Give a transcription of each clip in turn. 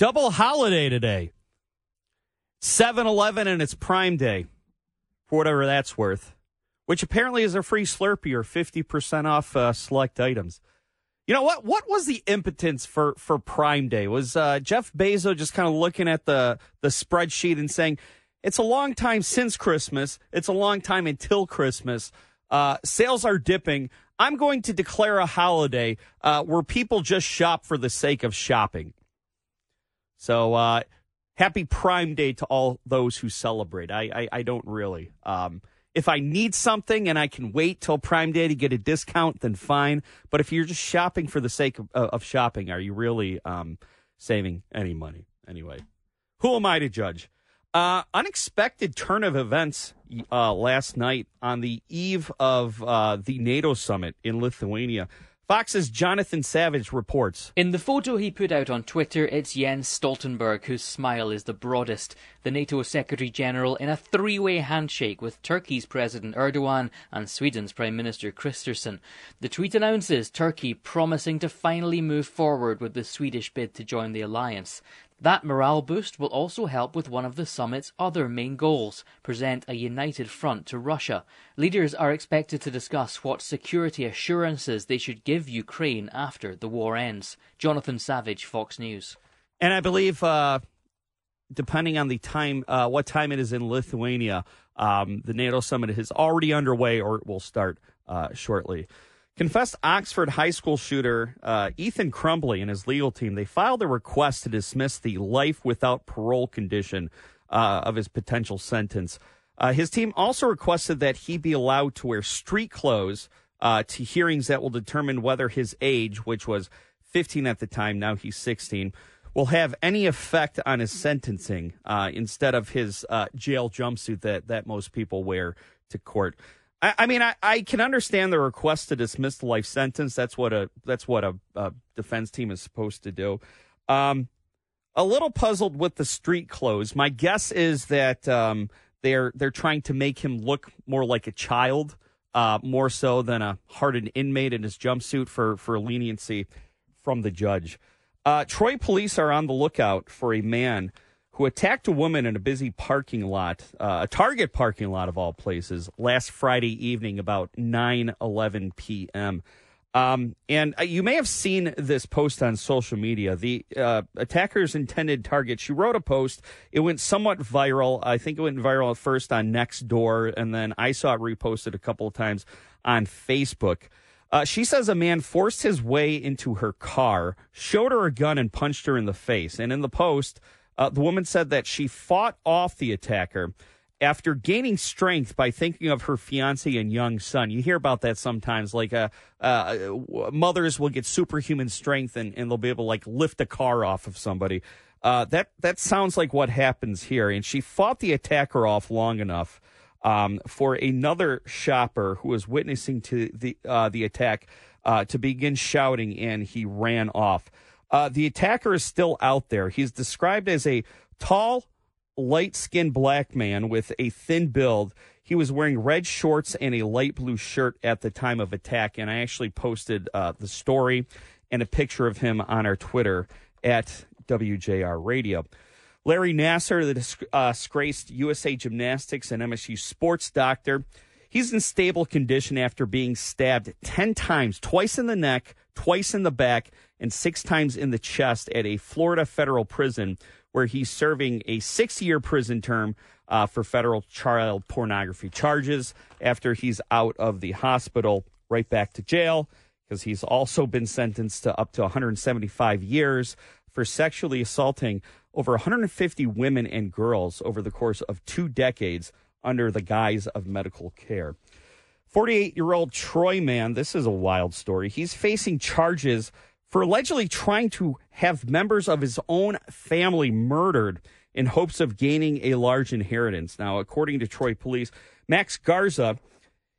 Double holiday today. 7 Eleven and it's Prime Day, for whatever that's worth, which apparently is a free Slurpee or 50% off uh, select items. You know what? What was the impotence for, for Prime Day? Was uh, Jeff Bezos just kind of looking at the, the spreadsheet and saying, it's a long time since Christmas, it's a long time until Christmas. Uh, sales are dipping. I'm going to declare a holiday uh, where people just shop for the sake of shopping. So, uh, happy Prime Day to all those who celebrate. I, I, I don't really. Um, if I need something and I can wait till Prime Day to get a discount, then fine. But if you're just shopping for the sake of, of shopping, are you really um, saving any money? Anyway, who am I to judge? Uh, unexpected turn of events uh, last night on the eve of uh, the NATO summit in Lithuania. Fox's Jonathan Savage reports. In the photo he put out on Twitter, it's Jens Stoltenberg whose smile is the broadest. The NATO Secretary General in a three way handshake with Turkey's President Erdogan and Sweden's Prime Minister Kristersson. The tweet announces Turkey promising to finally move forward with the Swedish bid to join the alliance. That morale boost will also help with one of the summit's other main goals present a united front to Russia. Leaders are expected to discuss what security assurances they should give Ukraine after the war ends. Jonathan Savage, Fox News. And I believe, uh, depending on the time, uh, what time it is in Lithuania, um, the NATO summit is already underway or it will start uh, shortly. Confessed Oxford high school shooter uh, Ethan Crumbley and his legal team they filed a request to dismiss the life without parole condition uh, of his potential sentence. Uh, his team also requested that he be allowed to wear street clothes uh, to hearings that will determine whether his age, which was 15 at the time, now he's 16, will have any effect on his sentencing uh, instead of his uh, jail jumpsuit that, that most people wear to court. I, I mean, I, I, can understand the request to dismiss the life sentence. That's what a that's what a, a defense team is supposed to do. Um, a little puzzled with the street clothes. My guess is that um, they're they're trying to make him look more like a child, uh, more so than a hardened inmate in his jumpsuit for for leniency from the judge. Uh, Troy police are on the lookout for a man who attacked a woman in a busy parking lot, uh, a Target parking lot of all places, last Friday evening about 9 11 p.m. Um, and uh, you may have seen this post on social media. The uh, attacker's intended target. She wrote a post. It went somewhat viral. I think it went viral first on Nextdoor, and then I saw it reposted a couple of times on Facebook. Uh, she says a man forced his way into her car, showed her a gun, and punched her in the face. And in the post, uh, the woman said that she fought off the attacker after gaining strength by thinking of her fiance and young son. You hear about that sometimes, like uh, uh, mothers will get superhuman strength and, and they'll be able to like lift a car off of somebody. Uh, that that sounds like what happens here. And she fought the attacker off long enough um, for another shopper who was witnessing to the uh, the attack uh, to begin shouting, and he ran off. Uh, the attacker is still out there. He's described as a tall, light skinned black man with a thin build. He was wearing red shorts and a light blue shirt at the time of attack. And I actually posted uh, the story and a picture of him on our Twitter at WJR Radio. Larry Nassar, the uh, disgraced USA Gymnastics and MSU sports doctor, he's in stable condition after being stabbed 10 times, twice in the neck, twice in the back, and six times in the chest at a Florida federal prison where he's serving a six year prison term uh, for federal child pornography charges after he's out of the hospital, right back to jail, because he's also been sentenced to up to 175 years for sexually assaulting over 150 women and girls over the course of two decades under the guise of medical care. 48 year old Troy man, this is a wild story. He's facing charges for allegedly trying to have members of his own family murdered in hopes of gaining a large inheritance. Now, according to Troy police, Max Garza,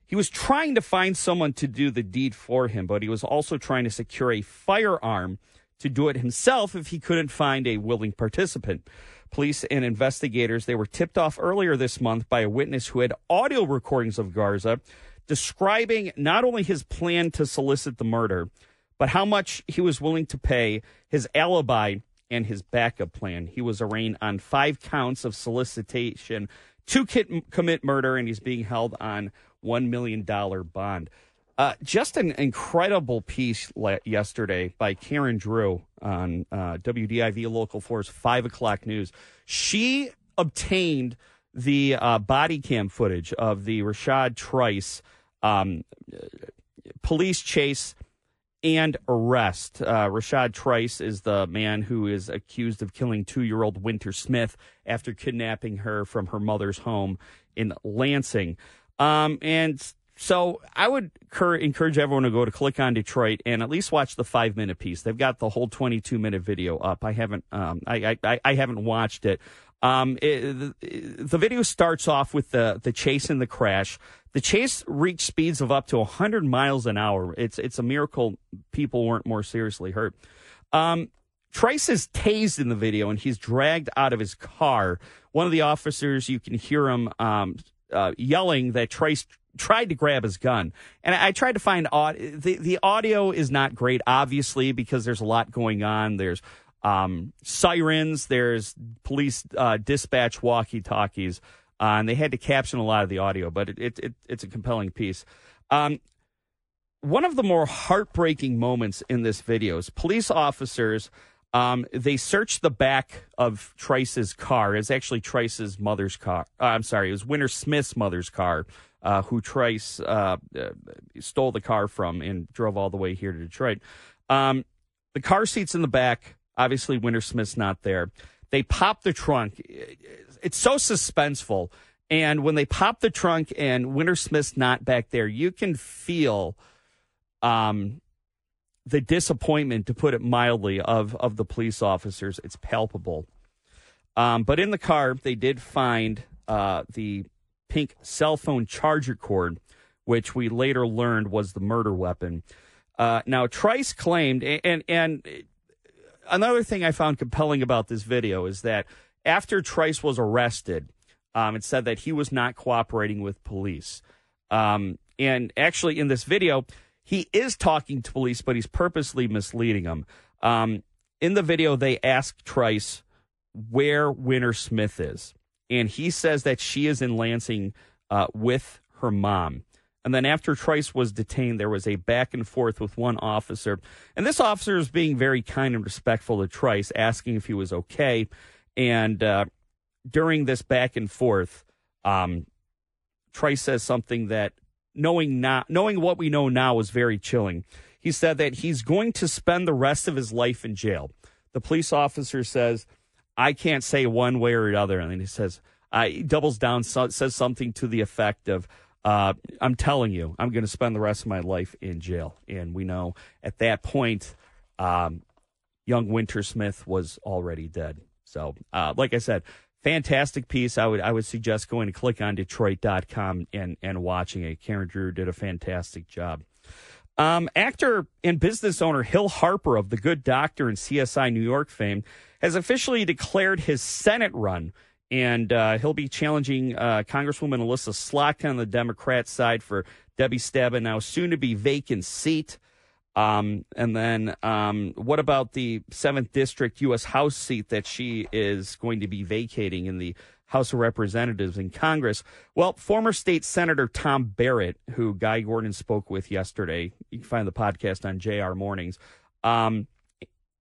he was trying to find someone to do the deed for him, but he was also trying to secure a firearm to do it himself if he couldn't find a willing participant. Police and investigators, they were tipped off earlier this month by a witness who had audio recordings of Garza describing not only his plan to solicit the murder, but how much he was willing to pay, his alibi, and his backup plan. He was arraigned on five counts of solicitation to commit murder, and he's being held on $1 million bond. Uh, just an incredible piece le- yesterday by Karen Drew on uh, WDIV Local Force 5 o'clock news. She obtained the uh, body cam footage of the Rashad Trice um, police chase and arrest. Uh, Rashad Trice is the man who is accused of killing two year old Winter Smith after kidnapping her from her mother's home in Lansing. Um, and so I would cur- encourage everyone to go to Click on Detroit and at least watch the five minute piece. They've got the whole 22 minute video up. I haven't, um, I, I, I haven't watched it. Um, it, the video starts off with the, the chase and the crash. The chase reached speeds of up to 100 miles an hour. It's it's a miracle people weren't more seriously hurt. Um, Trice is tased in the video and he's dragged out of his car. One of the officers, you can hear him um, uh, yelling that Trice tried to grab his gun. And I, I tried to find audio. The, the audio is not great, obviously, because there's a lot going on. There's um, sirens, there's police uh, dispatch walkie talkies. Uh, and they had to caption a lot of the audio, but it, it, it it's a compelling piece. Um, one of the more heartbreaking moments in this video is police officers. Um, they searched the back of Trice's car. It's actually Trice's mother's car. Uh, I'm sorry, it was Winter Smith's mother's car, uh, who Trice uh, uh, stole the car from and drove all the way here to Detroit. Um, the car seats in the back. Obviously, Winter Smith's not there. They pop the trunk it's so suspenseful. And when they pop the trunk and Winter Smith's not back there, you can feel um, the disappointment, to put it mildly, of of the police officers. It's palpable. Um, but in the car, they did find uh, the pink cell phone charger cord, which we later learned was the murder weapon. Uh, now, Trice claimed, and and another thing I found compelling about this video is that after Trice was arrested, um, it said that he was not cooperating with police. Um, and actually, in this video, he is talking to police, but he's purposely misleading them. Um, in the video, they ask Trice where Winter Smith is. And he says that she is in Lansing uh, with her mom. And then after Trice was detained, there was a back and forth with one officer. And this officer is being very kind and respectful to Trice, asking if he was okay. And uh, during this back and forth, um, Trice says something that knowing not knowing what we know now is very chilling. He said that he's going to spend the rest of his life in jail. The police officer says, "I can't say one way or the other," and then he says, he doubles down, so, says something to the effect of. Uh, I'm telling you, I'm going to spend the rest of my life in jail. And we know at that point, um, young Winter Smith was already dead. So, uh, like I said, fantastic piece. I would I would suggest going to click on Detroit.com and and watching it. Karen Drew did a fantastic job. Um, actor and business owner Hill Harper of The Good Doctor and CSI New York fame has officially declared his Senate run, and uh, he'll be challenging uh, Congresswoman Elissa Slotkin on the Democrat side for Debbie Stabenow now soon to be vacant seat. Um, and then um, what about the 7th District U.S. House seat that she is going to be vacating in the House of Representatives in Congress? Well, former state Senator Tom Barrett, who Guy Gordon spoke with yesterday, you can find the podcast on JR Mornings. Um,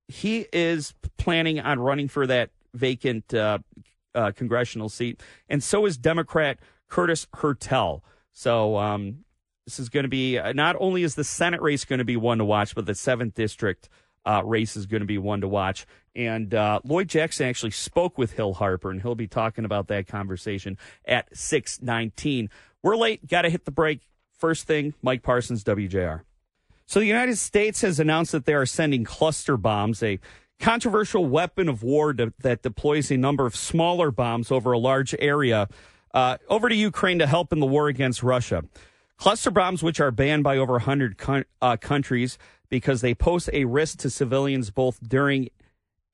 he is planning on running for that vacant uh, uh, congressional seat, and so is Democrat Curtis Hertel. So um, this is going to be uh, not only is the Senate race going to be one to watch, but the seventh district uh, race is going to be one to watch. And uh, Lloyd Jackson actually spoke with Hill Harper, and he'll be talking about that conversation at six nineteen. We're late. Got to hit the break. First thing, Mike Parsons, WJR. So the United States has announced that they are sending cluster bombs, a controversial weapon of war to, that deploys a number of smaller bombs over a large area, uh, over to Ukraine to help in the war against Russia. Cluster bombs, which are banned by over 100 con- uh, countries because they pose a risk to civilians both during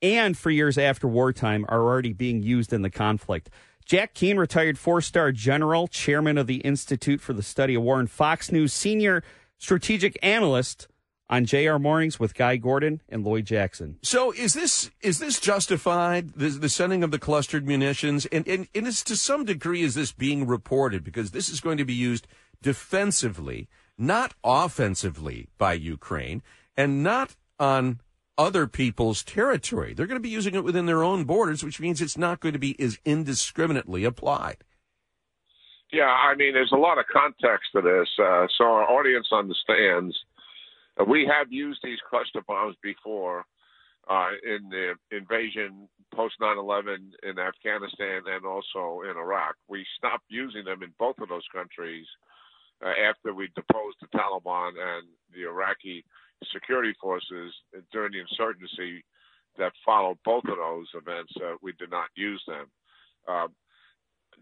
and for years after wartime, are already being used in the conflict. Jack Keane, retired four star general, chairman of the Institute for the Study of War, and Fox News senior strategic analyst on JR Mornings with Guy Gordon and Lloyd Jackson. So is this is this justified the, the sending of the clustered munitions and, and and is to some degree is this being reported because this is going to be used defensively, not offensively by Ukraine and not on other people's territory. They're going to be using it within their own borders, which means it's not going to be as indiscriminately applied. Yeah, I mean, there's a lot of context to this, uh, so our audience understands. Uh, we have used these cluster bombs before uh, in the invasion post 9/11 in Afghanistan and also in Iraq. We stopped using them in both of those countries uh, after we deposed the Taliban and the Iraqi security forces during the insurgency that followed both of those events. Uh, we did not use them.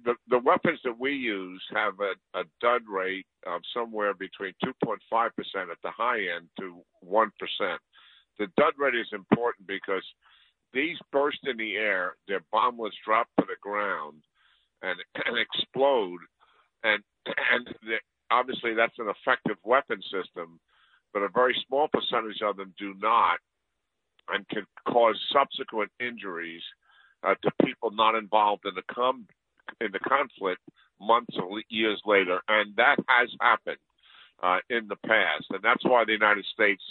The, the weapons that we use have a, a dud rate of somewhere between 2.5% at the high end to 1%. The dud rate is important because these burst in the air, their bomblets drop to the ground and, and explode. And, and the, obviously, that's an effective weapon system, but a very small percentage of them do not and can cause subsequent injuries uh, to people not involved in the com- in the conflict months or years later, and that has happened uh, in the past, and that's why the United States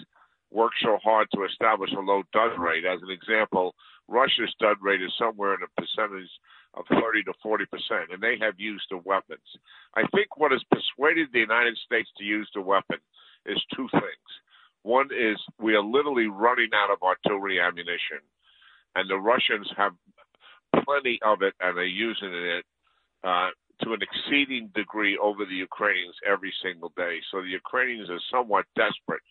worked so hard to establish a low dud rate. As an example, Russia's dud rate is somewhere in a percentage of 30 to 40 percent, and they have used the weapons. I think what has persuaded the United States to use the weapon is two things. One is we are literally running out of artillery ammunition, and the Russians have plenty of it, and they're using it uh, to an exceeding degree over the Ukrainians every single day. So the Ukrainians are somewhat desperate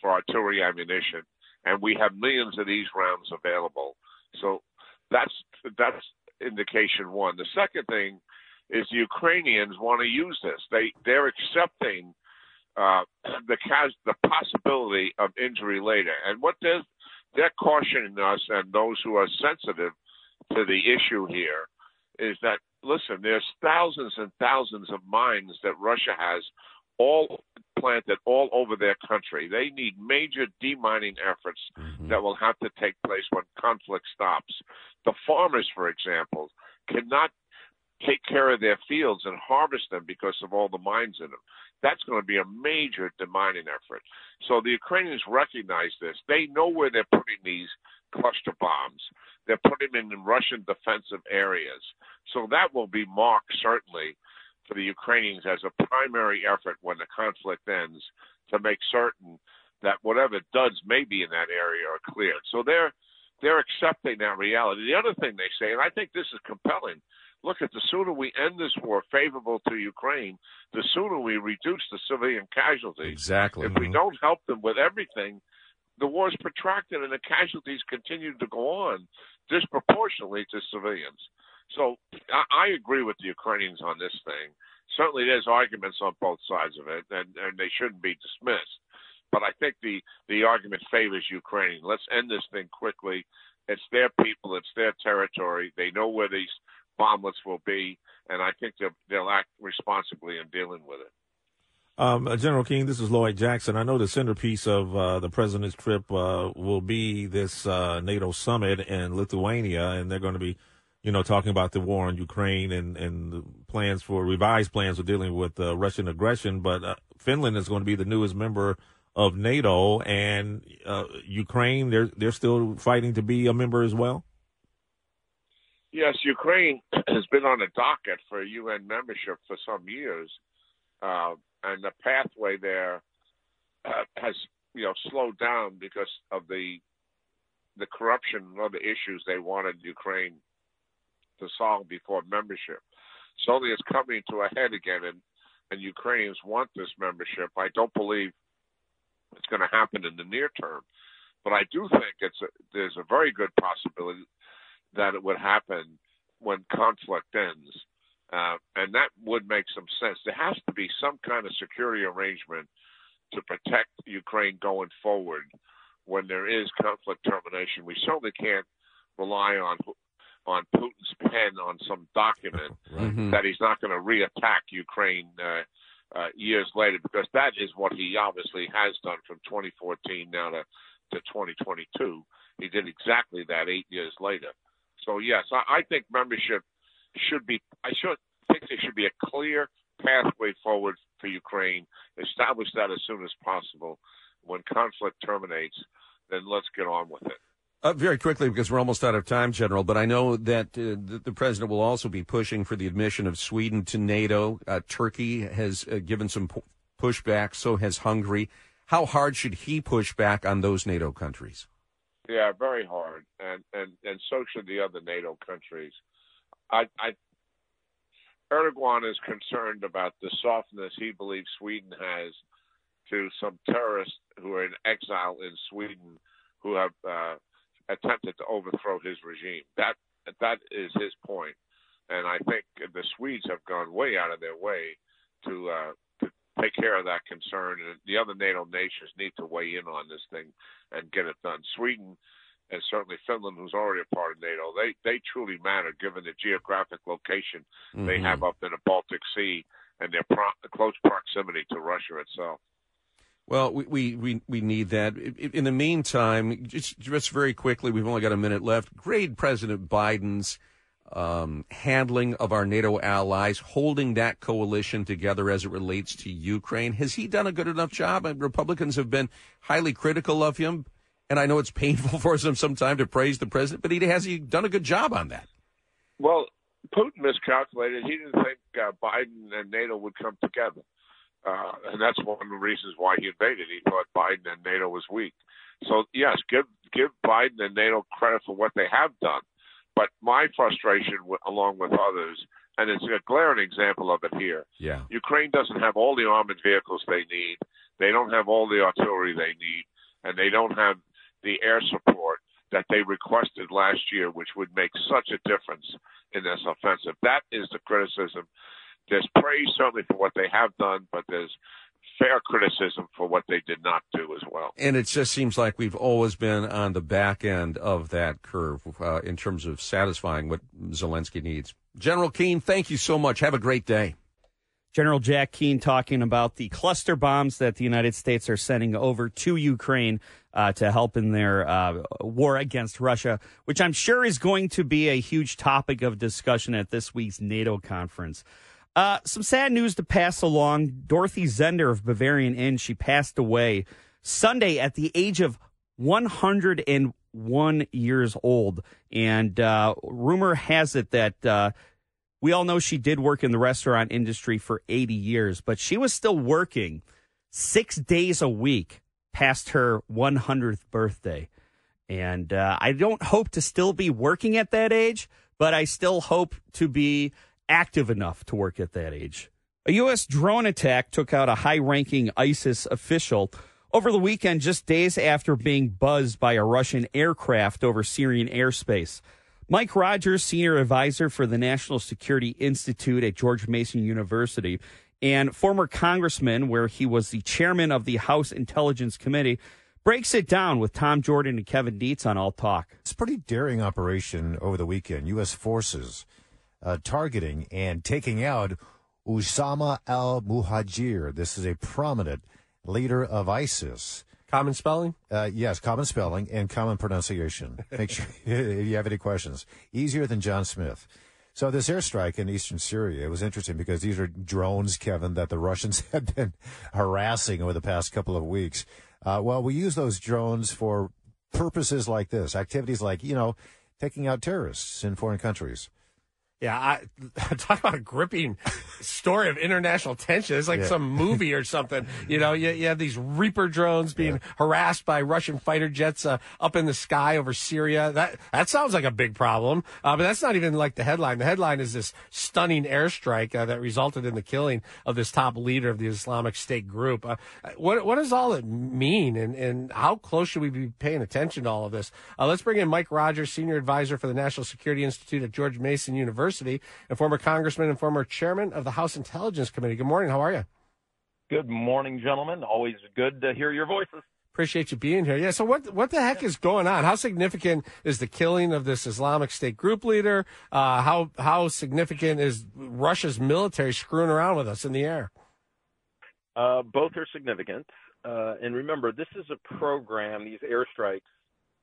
for artillery ammunition, and we have millions of these rounds available. So that's that's indication one. The second thing is the Ukrainians want to use this. They they're accepting uh, the the possibility of injury later, and what they're they're cautioning us and those who are sensitive to the issue here is that listen, there's thousands and thousands of mines that Russia has all planted all over their country. They need major demining efforts mm-hmm. that will have to take place when conflict stops. The farmers, for example, cannot take care of their fields and harvest them because of all the mines in them. That's going to be a major demining effort. So the Ukrainians recognize this. They know where they're putting these cluster bombs. They're putting them in Russian defensive areas. So that will be marked certainly for the Ukrainians as a primary effort when the conflict ends to make certain that whatever duds may be in that area are cleared. So they're they're accepting that reality. The other thing they say, and I think this is compelling, look at the sooner we end this war favorable to Ukraine, the sooner we reduce the civilian casualties. Exactly. If we mm-hmm. don't help them with everything, the war is protracted and the casualties continue to go on disproportionately to civilians. So I, I agree with the Ukrainians on this thing. Certainly, there's arguments on both sides of it, and, and they shouldn't be dismissed. But I think the the argument favors Ukraine. Let's end this thing quickly. It's their people, it's their territory. They know where these bomblets will be, and I think they'll, they'll act responsibly in dealing with it. Um, uh, General Keane, this is Lloyd Jackson. I know the centerpiece of uh, the president's trip uh, will be this uh, NATO summit in Lithuania, and they're going to be, you know, talking about the war in Ukraine and and plans for revised plans for dealing with uh, Russian aggression. But uh, Finland is going to be the newest member of NATO, and Ukraine they're they're still fighting to be a member as well. Yes, Ukraine has been on a docket for UN membership for some years. Uh, and the pathway there uh, has you know slowed down because of the the corruption and other issues they wanted Ukraine to solve before membership. Slowly, it's coming to a head again, and and Ukrainians want this membership. I don't believe it's going to happen in the near term, but I do think it's a, there's a very good possibility that it would happen when conflict ends. Uh, and that would make some sense. There has to be some kind of security arrangement to protect Ukraine going forward when there is conflict termination. We certainly can't rely on on Putin's pen on some document mm-hmm. that he's not going to reattack Ukraine uh, uh, years later because that is what he obviously has done from 2014 now to, to 2022. He did exactly that eight years later. So yes, I, I think membership should be. I should think there should be a clear pathway forward for Ukraine. Establish that as soon as possible. When conflict terminates, then let's get on with it. Uh, very quickly, because we're almost out of time, General, but I know that uh, the, the, president will also be pushing for the admission of Sweden to NATO. Uh, Turkey has uh, given some pu- pushback, so has Hungary. How hard should he push back on those NATO countries? Yeah, very hard, and and and so should the other NATO countries. I, I Erdogan is concerned about the softness he believes Sweden has to some terrorists who are in exile in Sweden who have uh, attempted to overthrow his regime. That that is his point, and I think the Swedes have gone way out of their way to uh, to take care of that concern, and the other NATO nations need to weigh in on this thing and get it done. Sweden and certainly Finland, who's already a part of NATO, they they truly matter given the geographic location mm-hmm. they have up in the Baltic Sea and their pro- close proximity to Russia itself. Well, we, we, we need that. In the meantime, just, just very quickly, we've only got a minute left. Grade President Biden's um, handling of our NATO allies, holding that coalition together as it relates to Ukraine. Has he done a good enough job? Republicans have been highly critical of him, and I know it's painful for them sometimes to praise the president, but he has he done a good job on that? Well, Putin miscalculated. He didn't think uh, Biden and NATO would come together. Uh, and that's one of the reasons why he invaded. He thought Biden and NATO was weak. So yes, give give Biden and NATO credit for what they have done. But my frustration, along with others, and it's a glaring example of it here. Yeah. Ukraine doesn't have all the armored vehicles they need. They don't have all the artillery they need, and they don't have the air support that they requested last year, which would make such a difference in this offensive. That is the criticism there's praise certainly for what they have done, but there's fair criticism for what they did not do as well. And it just seems like we've always been on the back end of that curve uh, in terms of satisfying what Zelensky needs. General Keane, thank you so much. Have a great day. General Jack Keane talking about the cluster bombs that the United States are sending over to Ukraine uh, to help in their uh, war against Russia, which I'm sure is going to be a huge topic of discussion at this week's NATO conference. Uh, some sad news to pass along. Dorothy Zehnder of Bavarian Inn, she passed away Sunday at the age of 101 years old. And uh, rumor has it that uh, we all know she did work in the restaurant industry for 80 years, but she was still working six days a week past her 100th birthday. And uh, I don't hope to still be working at that age, but I still hope to be active enough to work at that age. A U.S. drone attack took out a high ranking ISIS official over the weekend, just days after being buzzed by a Russian aircraft over Syrian airspace. Mike Rogers, senior advisor for the National Security Institute at George Mason University, and former congressman, where he was the chairman of the House Intelligence Committee, breaks it down with Tom Jordan and Kevin Dietz on All Talk. It's a pretty daring operation over the weekend. U.S. forces uh, targeting and taking out Usama al Muhajir. This is a prominent leader of ISIS. Common spelling? Uh, yes, common spelling and common pronunciation. Make sure if you have any questions. Easier than John Smith. So this airstrike in eastern Syria, it was interesting because these are drones, Kevin, that the Russians had been harassing over the past couple of weeks. Uh, well, we use those drones for purposes like this, activities like, you know, taking out terrorists in foreign countries. Yeah, I talk about a gripping story of international tension. It's like yeah. some movie or something. You know, you, you have these Reaper drones being yeah. harassed by Russian fighter jets uh, up in the sky over Syria. That that sounds like a big problem. Uh, but that's not even like the headline. The headline is this stunning airstrike uh, that resulted in the killing of this top leader of the Islamic State group. Uh, what what does all it mean, and and how close should we be paying attention to all of this? Uh, let's bring in Mike Rogers, senior advisor for the National Security Institute at George Mason University. University and former congressman and former chairman of the House Intelligence Committee. Good morning. How are you? Good morning, gentlemen. Always good to hear your voices. Appreciate you being here. Yeah. So what what the heck is going on? How significant is the killing of this Islamic State group leader? Uh, how how significant is Russia's military screwing around with us in the air? Uh, both are significant. Uh, and remember, this is a program, these airstrikes,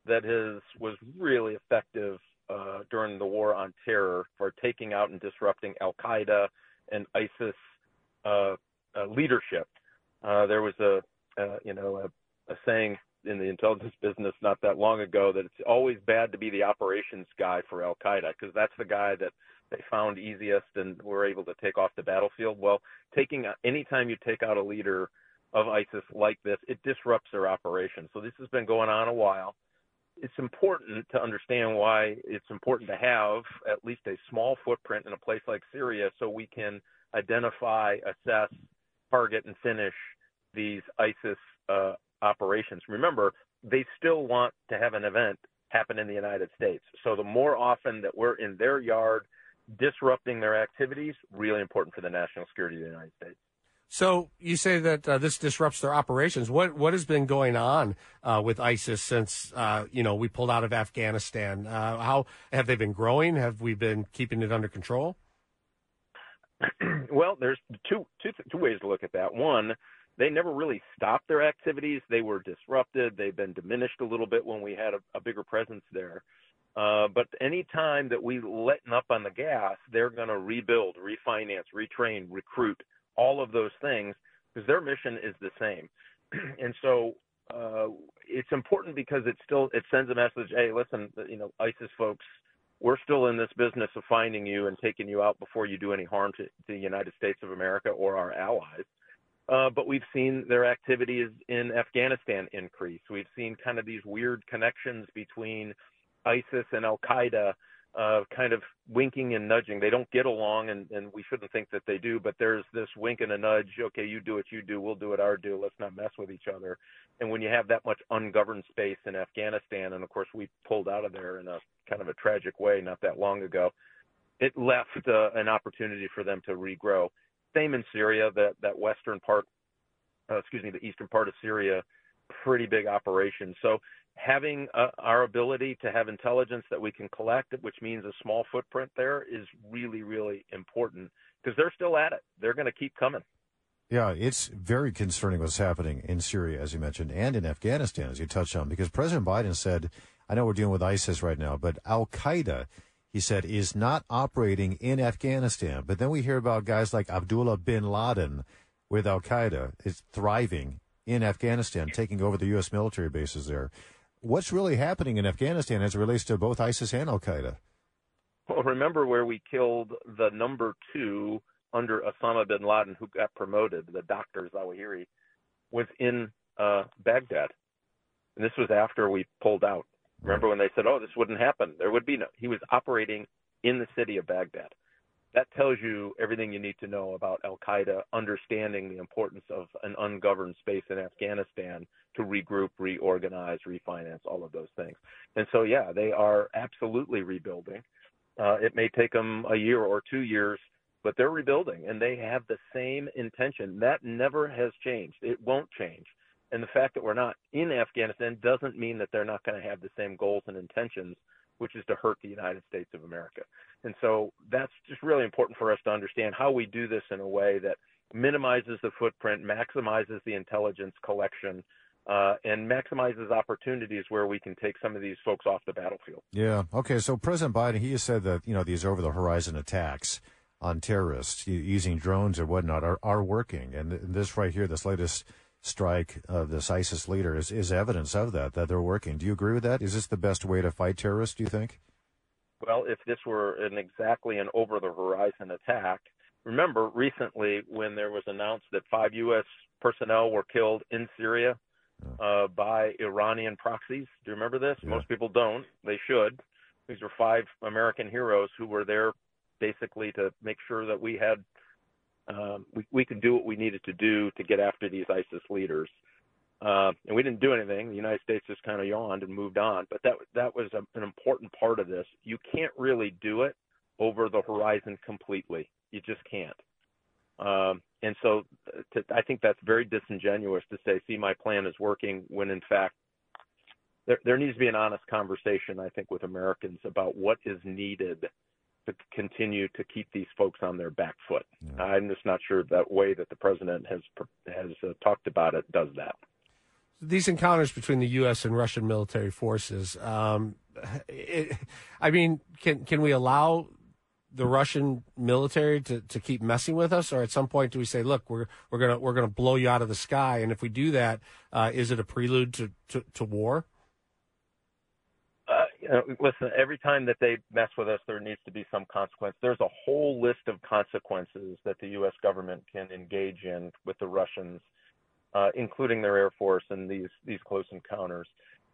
that is was really effective uh, during the war on terror for taking out and disrupting Al Qaeda and ISIS uh, uh, leadership. Uh, there was a, you know a, a saying in the intelligence business not that long ago that it's always bad to be the operations guy for Al Qaeda because that's the guy that they found easiest and were able to take off the battlefield. Well, taking anytime you take out a leader of ISIS like this, it disrupts their operations. So this has been going on a while. It's important to understand why it's important to have at least a small footprint in a place like Syria so we can identify, assess, target, and finish these ISIS uh, operations. Remember, they still want to have an event happen in the United States. So the more often that we're in their yard disrupting their activities, really important for the national security of the United States. So you say that uh, this disrupts their operations. What what has been going on uh, with ISIS since uh, you know we pulled out of Afghanistan? Uh, how have they been growing? Have we been keeping it under control? well, there's two, two, two ways to look at that. One, they never really stopped their activities. They were disrupted. They've been diminished a little bit when we had a, a bigger presence there. Uh, but any time that we letting up on the gas, they're going to rebuild, refinance, retrain, recruit, all of those things because their mission is the same. and so uh, it's important because it still it sends a message. Hey, listen, you know, ISIS folks, we're still in this business of finding you and taking you out before you do any harm to, to the United States of America or our allies. Uh, but we've seen their activities in Afghanistan increase. We've seen kind of these weird connections between ISIS and Al Qaeda uh, kind of winking and nudging. They don't get along, and, and we shouldn't think that they do, but there's this wink and a nudge. Okay, you do what you do, we'll do what our do. Let's not mess with each other. And when you have that much ungoverned space in Afghanistan, and of course we pulled out of there in a kind of a tragic way not that long ago, it left uh, an opportunity for them to regrow. Same in Syria, that that western part, uh, excuse me, the eastern part of Syria, pretty big operation. So having uh, our ability to have intelligence that we can collect, which means a small footprint there, is really, really important because they're still at it. They're going to keep coming. Yeah, it's very concerning what's happening in Syria, as you mentioned, and in Afghanistan, as you touched on, because President Biden said, I know we're dealing with ISIS right now, but Al Qaeda, he said, is not operating in Afghanistan. But then we hear about guys like Abdullah bin Laden with Al Qaeda is thriving in Afghanistan, taking over the U.S. military bases there what's really happening in Afghanistan as it relates to both ISIS and Al Qaeda? Well, remember where we killed the number two under Osama bin Laden, who got promoted, the doctor Zawahiri, was in uh, Baghdad. And this was after we pulled out. Remember when they said, oh, this wouldn't happen? There would be no. He was operating in the city of Baghdad that tells you everything you need to know about Al Qaeda, understanding the importance of an ungoverned space in Afghanistan to regroup, reorganize, refinance, all of those things. And so, yeah, they are absolutely rebuilding. Uh, it may take them a year or two years, but they're rebuilding and they have the same intention. That never has changed. It won't change. And the fact that we're not in Afghanistan doesn't mean that they're not going to have the same goals and intentions which is to hurt the United States of America. And so that's just really important for us to understand how we do this in a way that minimizes the footprint, maximizes the intelligence collection, uh, and maximizes opportunities where we can take some of these folks off the battlefield. Yeah. Okay. So President Biden, he has said that you know these over the horizon attacks on terrorists using drones or whatnot are, are working, and this right here, this latest strike of this ISIS leader is, is evidence of that, that they're working. Do you agree with that? Is this the best way to fight terrorists, do you think? Well, if this were an exactly an over the horizon attack, remember recently when there was announced that five U.S. personnel were killed in Syria uh, by Iranian proxies. Do you remember this? Yeah. Most people don't. They should. These were five American heroes who were there basically to make sure that we had um, we, we could do what we needed to do to get after these ISIS leaders. Uh, and we didn't do anything. The United States just kind of yawned and moved on. But that that was a, an important part of this. You can't really do it over the horizon completely. You just can't. Um, and so to, I think that's very disingenuous to say, "See, my plan is working," when in fact there, there needs to be an honest conversation. I think with Americans about what is needed to continue to keep these folks on their back foot. I'm just not sure that way that the president has has uh, talked about it does that. These encounters between the U.S. and Russian military forces. Um, it, I mean, can can we allow the Russian military to, to keep messing with us, or at some point do we say, look, we're we're gonna we're gonna blow you out of the sky? And if we do that, uh, is it a prelude to, to, to war? Uh, listen, every time that they mess with us, there needs to be some consequence. There's a whole list of consequences that the U.S. government can engage in with the Russians, uh, including their air force and these these close encounters.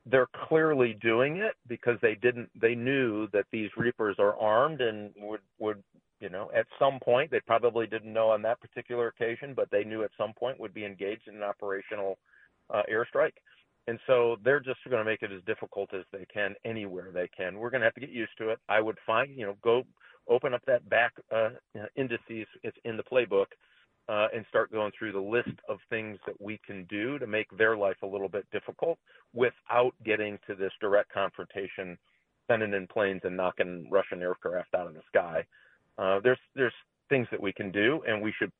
They're clearly doing it because they didn't. They knew that these Reapers are armed and would would you know at some point they probably didn't know on that particular occasion, but they knew at some point would be engaged in an operational uh, airstrike. And so they're just going to make it as difficult as they can anywhere they can. We're going to have to get used to it. I would find, you know, go open up that back uh, indices. It's in the playbook. Uh, and start going through the list of things that we can do to make their life a little bit difficult without getting to this direct confrontation, sending in planes and knocking Russian aircraft out of the sky. Uh, there's there's things that we can do, and we should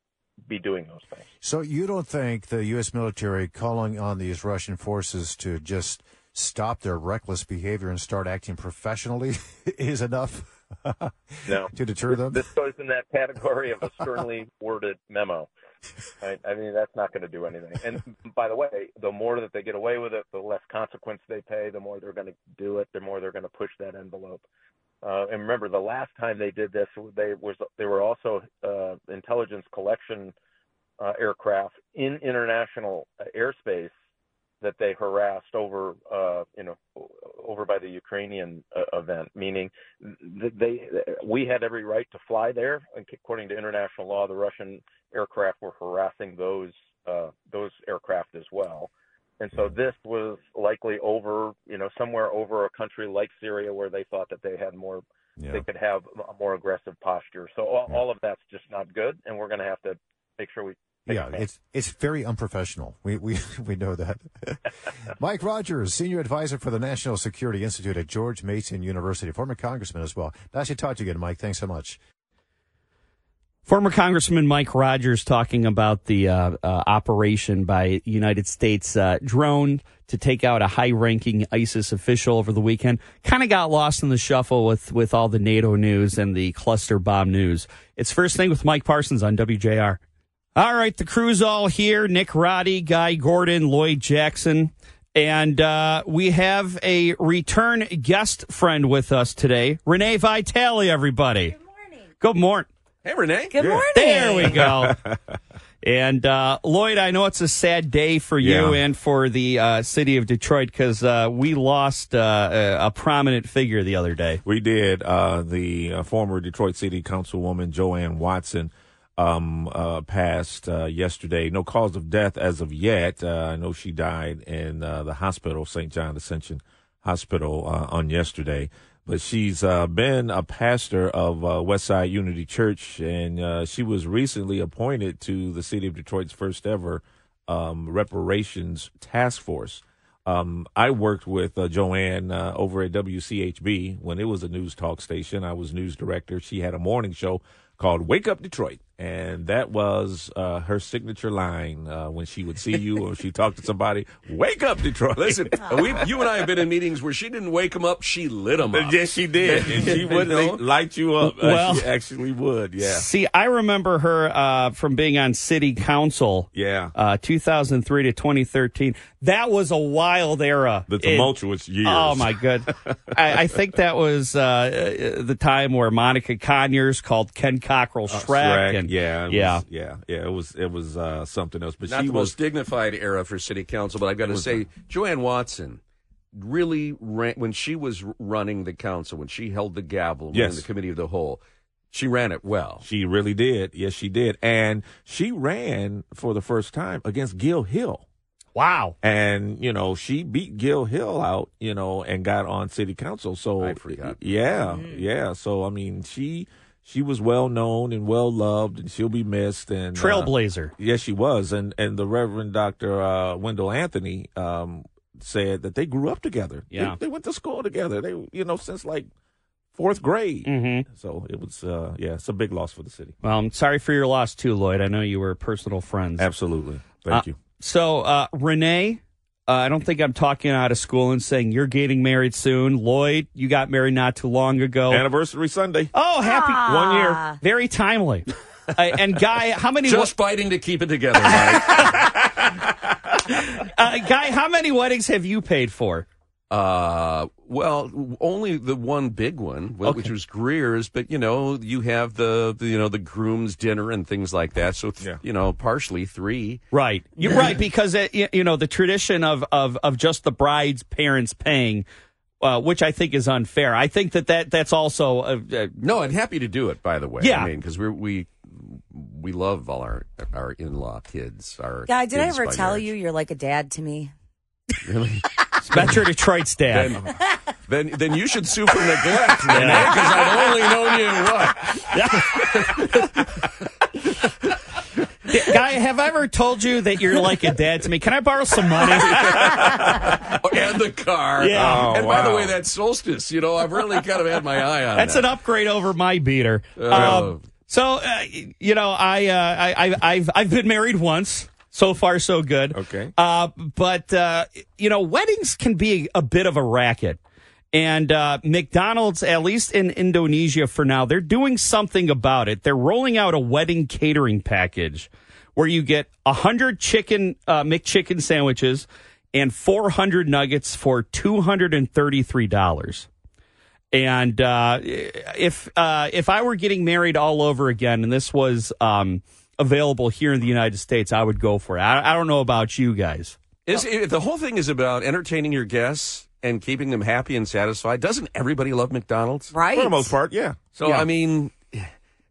be doing those things. So you don't think the U.S. military calling on these Russian forces to just stop their reckless behavior and start acting professionally is enough? no. to deter them? This goes in that category of a sternly worded memo. Right? I mean, that's not going to do anything. And by the way, the more that they get away with it, the less consequence they pay, the more they're going to do it, the more they're going to push that envelope. Uh, and remember, the last time they did this, they was they were also uh, intelligence collection uh, aircraft in international uh, airspace that they harassed over, uh, you know, over by the Ukrainian uh, event. Meaning, they we had every right to fly there. According to international law, the Russian aircraft were harassing those those aircraft as well. And so this was likely over, you know, somewhere over a country like Syria where they thought that they had more, yeah. they could have a more aggressive posture. So all, yeah. all of that's just not good, and we're going to have to make sure we. Yeah, it's it's very unprofessional. We we we know that. Mike Rogers, senior advisor for the National Security Institute at George Mason University, former congressman as well. Nice to talk to you again, Mike. Thanks so much. Former Congressman Mike Rogers talking about the uh, uh, operation by United States uh, drone to take out a high-ranking ISIS official over the weekend. Kind of got lost in the shuffle with with all the NATO news and the cluster bomb news. It's first thing with Mike Parsons on WJR. All right, the crew's all here. Nick Roddy, Guy Gordon, Lloyd Jackson. And uh, we have a return guest friend with us today, Renee Vitale, everybody. Good morning. Good morning. Hey, Renee. Good morning. There we go. and uh, Lloyd, I know it's a sad day for you Yeah. and for the uh, city of Detroit because uh, we lost uh, a, a prominent figure the other day. We did. Uh, the uh, former Detroit City Councilwoman JoAnn Watson um, uh, passed uh, yesterday. No cause of death as of yet. Uh, I know she died in uh, the hospital, St. John Ascension Hospital, uh, on yesterday. But she's uh, been a pastor of uh, Westside Unity Church, and uh, she was recently appointed to the city of Detroit's first ever um, reparations task force. Um, I worked with uh, JoAnn uh, over at WCHB when it was a news talk station. I was news director. She had a morning show called Wake Up Detroit. And that was uh, her signature line uh, when she would see you or she talked to somebody. Wake up, Detroit! Listen, we, you and I have been in meetings where she didn't wake them up; she lit them up. Yes, she did. And she would know? light you up. Uh, Well- she actually would. Yeah. See, I remember her uh, from being on city council. Yeah. Uh, 2003 to 2013. That was a wild era. The It- tumultuous years. Oh my good! I, I think that was uh, uh, the time where Monica Conyers called Ken Cockrel Shrek, Shrek, and yeah, it yeah. was, yeah, yeah. It was it was uh, something else. But Not she the was most dignified era for city council, but I've got to say, JoAnn Watson really ran when she was running the council, when she held the gavel, Yes. running the committee of the whole. She ran it well. She really did. Yes, she did. And she ran for the first time against Gil Hill. Wow. And, you know, she beat Gil Hill out, you know, and got on city council. So I forgot. Yeah, yeah. So I mean she she was well known and well loved and she'll be missed and uh, Trailblazer. Yes, she was. And and the Reverend Dr. Uh, Wendell Anthony um, said that they grew up together. They- Yeah. They, went to school together. They, you know, since like fourth grade. Mm-hmm. So it was, uh, yeah, it's a big loss for the city. Well, I'm sorry for your loss too, Lloyd. I know you were personal friends. Absolutely. Thank Uh, you. So, uh, Renee, uh, I don't think I'm talking out of school and saying you're getting married soon. Lloyd, you got married not too long ago. Anniversary Sunday. oh, happy One year. Very timely. uh, and Guy, how many? Just fighting to keep it together, Mike. uh, Guy, how many weddings have you paid for? Uh, well, only the one big one, wh- which was Greer's. But you know, you have the, the you know the groom's dinner and things like that. So th- Yeah. you know, partially three. Right, you're right because it, you know the tradition of of of just the bride's parents paying. Uh, which I think is unfair. I think that, that that's also uh, uh, No, I'm happy to do it. By the way, Yeah. I mean because we we we love all our our in law kids. Our Guy, did I ever tell marriage. you you're like a dad to me? Really? it's Metro Detroit's dad. then, then then you should sue for neglect, Renee, because I've only known you what Guy, have I ever told you that you're like a dad to me? Can I borrow some money? and the car. Yeah. and by the way, that solstice, you know, I've really kind of had my eye on That's that. an upgrade over my beater. Oh. Um, so, uh, you know, I, uh, I, I, I've, I've been married once. So far, so good. Okay. Uh, but, uh, you know, weddings can be a bit of a racket. And uh, McDonald's, at least in Indonesia for now, they're doing something about it. They're rolling out a wedding catering package where you get 100 chicken uh, McChicken sandwiches and 400 nuggets for $233. And uh, if uh, if I were getting married all over again, and this was um, available here in the United States, I would go for it. I, I don't know about you guys. Is if the whole thing is about entertaining your guests and keeping them happy and satisfied. Doesn't everybody love McDonald's? Right. For the most part, yeah. So Yeah. I mean,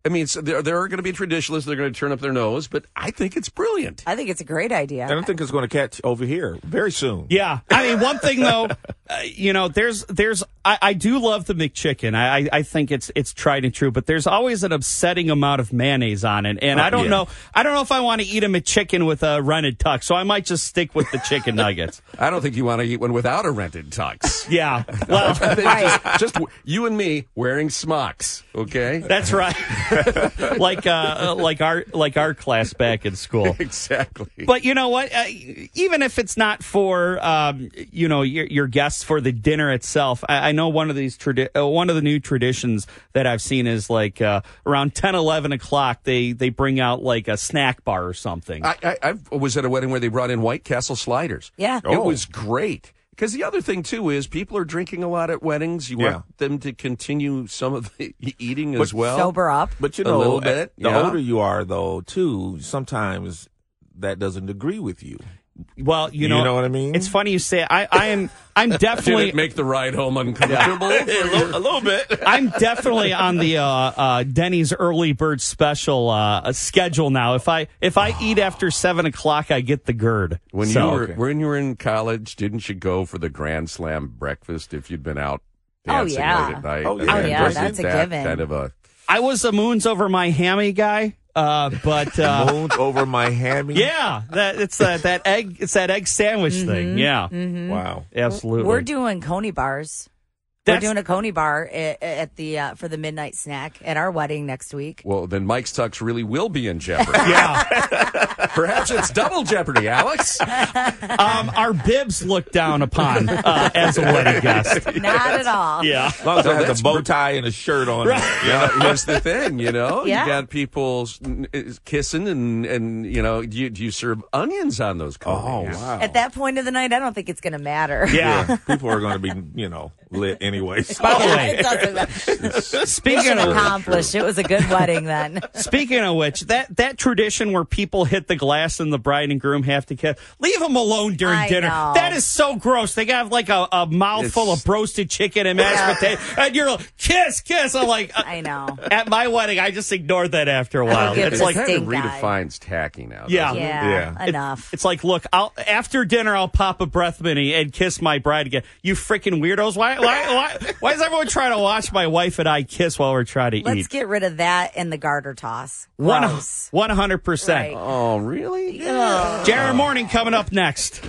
I mean, so there there are going to be traditionalists. They're going to turn up their nose, but I think it's brilliant. I think it's a great idea. I don't think it's going to catch over here very soon. Yeah, I mean, one thing though, uh, you know, there's there's I, I do love the McChicken. I, I I think it's it's tried and true, but there's always an upsetting amount of mayonnaise on it, and I don't yeah. know I don't know if I want to eat a McChicken with a rented tux, so I might just stick with the chicken nuggets. I don't think you want to eat one without a rented tux. Yeah, well, Right. just, just you and me wearing smocks, okay? that's right. like uh, like our like our class back in school. exactly. But you know what? Uh, even if it's not for um, you know your, your guests for the dinner itself, I, I know one of these tradi- uh, one of the new traditions that I've seen is like uh, around 10, 11 o'clock they they bring out like a snack bar or something. I, I, I was at a wedding where they brought in White Castle sliders. Yeah. It Oh. was great. Because the other thing, too, is people are drinking a lot at weddings. You Yeah. want them to continue some of the eating as well. Sober up. But you A know, little bit, the yeah. older you are, though, too, sometimes that doesn't agree with you. Well, you You know, know what I mean? It's funny you say. I I am I'm Did definitely it make the ride home uncomfortable? a, little, a little bit. I'm definitely on the uh, uh, Denny's early bird special uh, schedule now. If I if I eat after seven o'clock, I get the GERD. When So- you were Okay. when you were in college, didn't you go for the Grand Slam breakfast if you'd been out Oh, dancing yeah. late at night? Oh, yeah. Oh, yeah, wasn't that's a that given. Kind of a I was a moons over my hammy guy, uh, but uh, Moons over my hammy. yeah, that it's that that egg it's that egg sandwich Mm-hmm. thing. Yeah, Wow. absolutely. We're doing Coney bars. That's- We're doing a Coney bar at, at the uh, for the midnight snack at our wedding next week. well. Then Mike's tux really will be in jeopardy. yeah. Perhaps it's double jeopardy, Alex. Um, our bibs looked down upon uh, as a wedding guest. Not at all. Yeah. As long as I had that's the bow tie and a shirt on. Yeah, here's the thing, you know, Yeah. you got people s- n- is kissing and and you know, do you, do you serve onions on those? Oh, wow. At that point of the night, I don't think it's going to matter. Yeah. People are going to be, you know, lit anyway. So. By the way, It doesn't matter. speaking of accomplished. It was a good wedding then. Speaking of which, that that tradition where people hit the glass and the bride and groom have to kiss, leave them alone during I dinner. know. That is so gross. They got like a, a mouthful It's- of roasted chicken and mashed potato, and you're like, kiss, kiss. I'm like, uh, I know. at my wedding, I just ignored that after a while. It's like, It kind of Stink eye. redefines tacky now. Yeah. doesn't? Yeah, Yeah. it- enough. it's like, look, I'll after dinner, I'll pop a breath minnie and kiss my bride again. You freaking weirdos! Why, why, why, why is everyone trying to watch my wife and I kiss while we're trying to eat? Let's eat? get rid of that and the garter toss. One Gross. one hundred percent. Right. Oh, really? Yeah. Jared Morning coming up next.